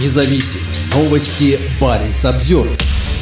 независим. Новости Баренц обзор.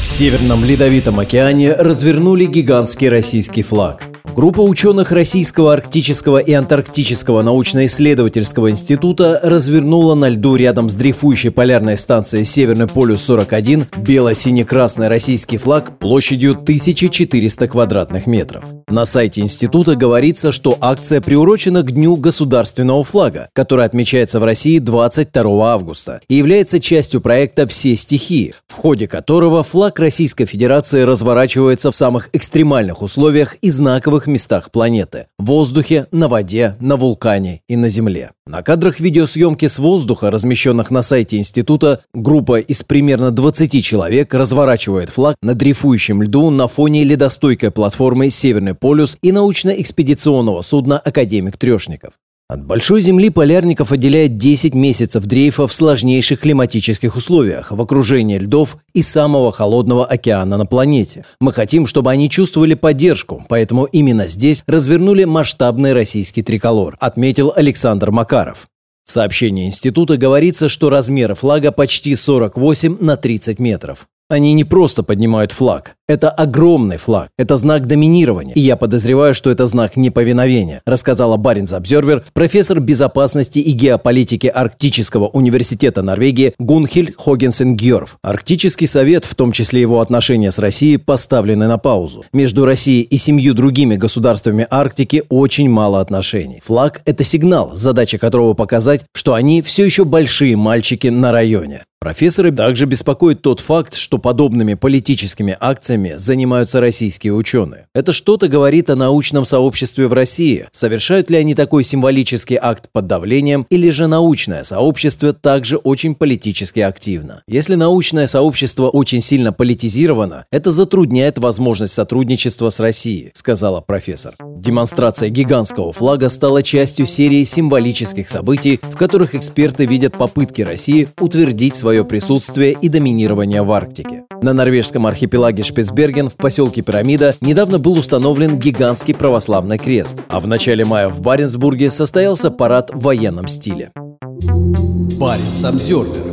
В Северном Ледовитом океане развернули гигантский российский флаг. Группа ученых Российского арктического и антарктического научно-исследовательского института развернула на льду рядом с дрейфующей полярной станцией Северный полюс-41 бело-сине-красный российский флаг площадью 1400 квадратных метров. На сайте института говорится, что акция приурочена к Дню государственного флага, который отмечается в России 22 августа и является частью проекта «Все стихии», в ходе которого флаг Российской Федерации разворачивается в самых экстремальных условиях и знаковых местах планеты – в воздухе, на воде, на вулкане и на Земле. На кадрах видеосъемки с воздуха, размещенных на сайте института, группа из примерно 20 человек разворачивает флаг на дрейфующем льду на фоне ледостойкой платформы «Северный полюс» и научно-экспедиционного судна «Академик Трешников». От большой Земли полярников отделяет 10 месяцев дрейфа в сложнейших климатических условиях, в окружении льдов и самого холодного океана на планете. Мы хотим, чтобы они чувствовали поддержку, поэтому именно здесь развернули масштабный российский триколор, отметил Александр Макаров. В сообщении института говорится, что размеры флага почти 48 на 30 метров. Они не просто поднимают флаг. Это огромный флаг. Это знак доминирования. И я подозреваю, что это знак неповиновения, рассказала Баринс Обзервер, профессор безопасности и геополитики Арктического университета Норвегии Гунхильд Хогенсен Гьорф. Арктический совет, в том числе его отношения с Россией, поставлены на паузу. Между Россией и семью другими государствами Арктики очень мало отношений. Флаг – это сигнал, задача которого показать, что они все еще большие мальчики на районе. Профессоры также беспокоит тот факт, что подобными политическими акциями занимаются российские ученые. Это что-то говорит о научном сообществе в России. Совершают ли они такой символический акт под давлением, или же научное сообщество также очень политически активно? Если научное сообщество очень сильно политизировано, это затрудняет возможность сотрудничества с Россией, сказала профессор. Демонстрация гигантского флага стала частью серии символических событий, в которых эксперты видят попытки России утвердить свою свое присутствие и доминирование в Арктике. На норвежском архипелаге Шпицберген в поселке Пирамида недавно был установлен гигантский православный крест, а в начале мая в Баренцбурге состоялся парад в военном стиле. Баренц Обзервер